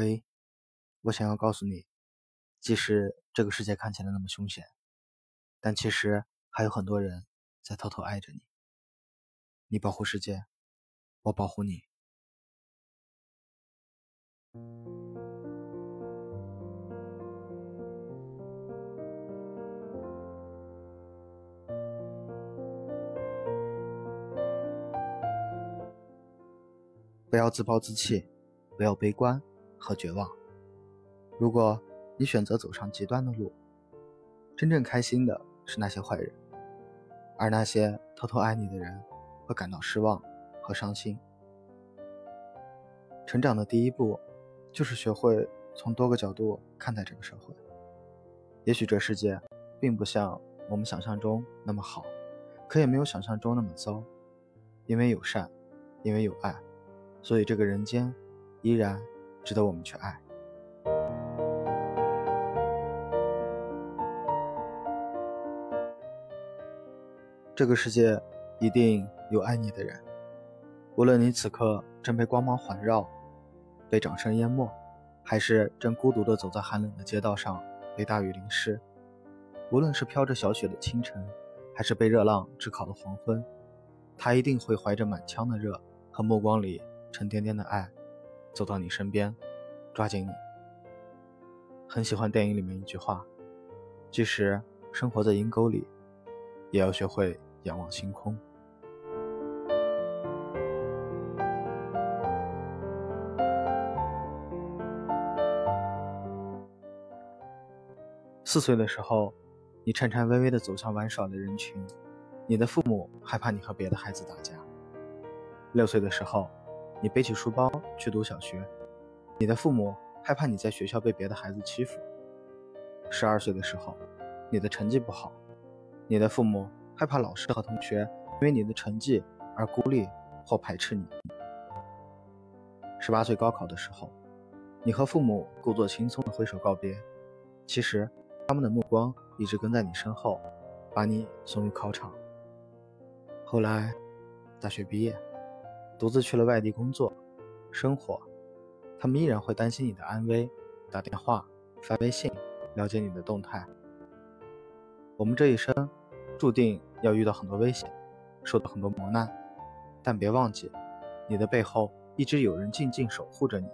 喂，我想要告诉你，即使这个世界看起来那么凶险，但其实还有很多人在偷偷爱着你。你保护世界，我保护你。不要自暴自弃，不要悲观和绝望。如果你选择走上极端的路，真正开心的是那些坏人，而那些偷偷爱你的人会感到失望和伤心。成长的第一步，就是学会从多个角度看待这个社会。也许这世界并不像我们想象中那么好，可也没有想象中那么糟。因为有善，因为有爱。所以，这个人间依然值得我们去爱。这个世界一定有爱你的人，无论你此刻正被光芒环绕，被掌声淹没，还是正孤独地走在寒冷的街道上，被大雨淋湿；无论是飘着小雪的清晨，还是被热浪炙烤的黄昏，他一定会怀着满腔的热和目光里。沉甸甸的爱，走到你身边，抓紧你。很喜欢电影里面一句话：即使生活在阴沟里，也要学会仰望星空。四岁的时候，你颤颤巍巍地走向玩耍的人群，你的父母害怕你和别的孩子打架。六岁的时候。你背起书包去读小学，你的父母害怕你在学校被别的孩子欺负。十二岁的时候，你的成绩不好，你的父母害怕老师和同学因为你的成绩而孤立或排斥你。十八岁高考的时候，你和父母故作轻松的挥手告别，其实他们的目光一直跟在你身后，把你送入考场。后来，大学毕业。独自去了外地工作、生活，他们依然会担心你的安危，打电话、发微信了解你的动态。我们这一生注定要遇到很多危险，受到很多磨难，但别忘记，你的背后一直有人静静守护着你，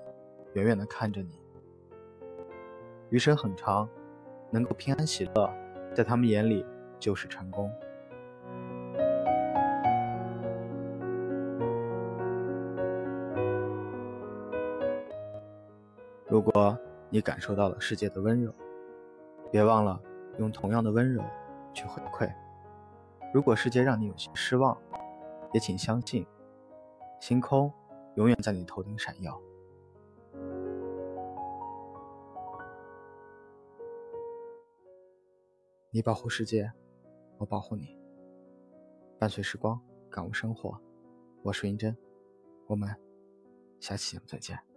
远远地看着你。余生很长，能够平安喜乐，在他们眼里就是成功。如果你感受到了世界的温柔，别忘了用同样的温柔去回馈。如果世界让你有些失望，也请相信，星空永远在你头顶闪耀。你保护世界，我保护你。伴随时光，感悟生活。我是云真，我们下期节目再见。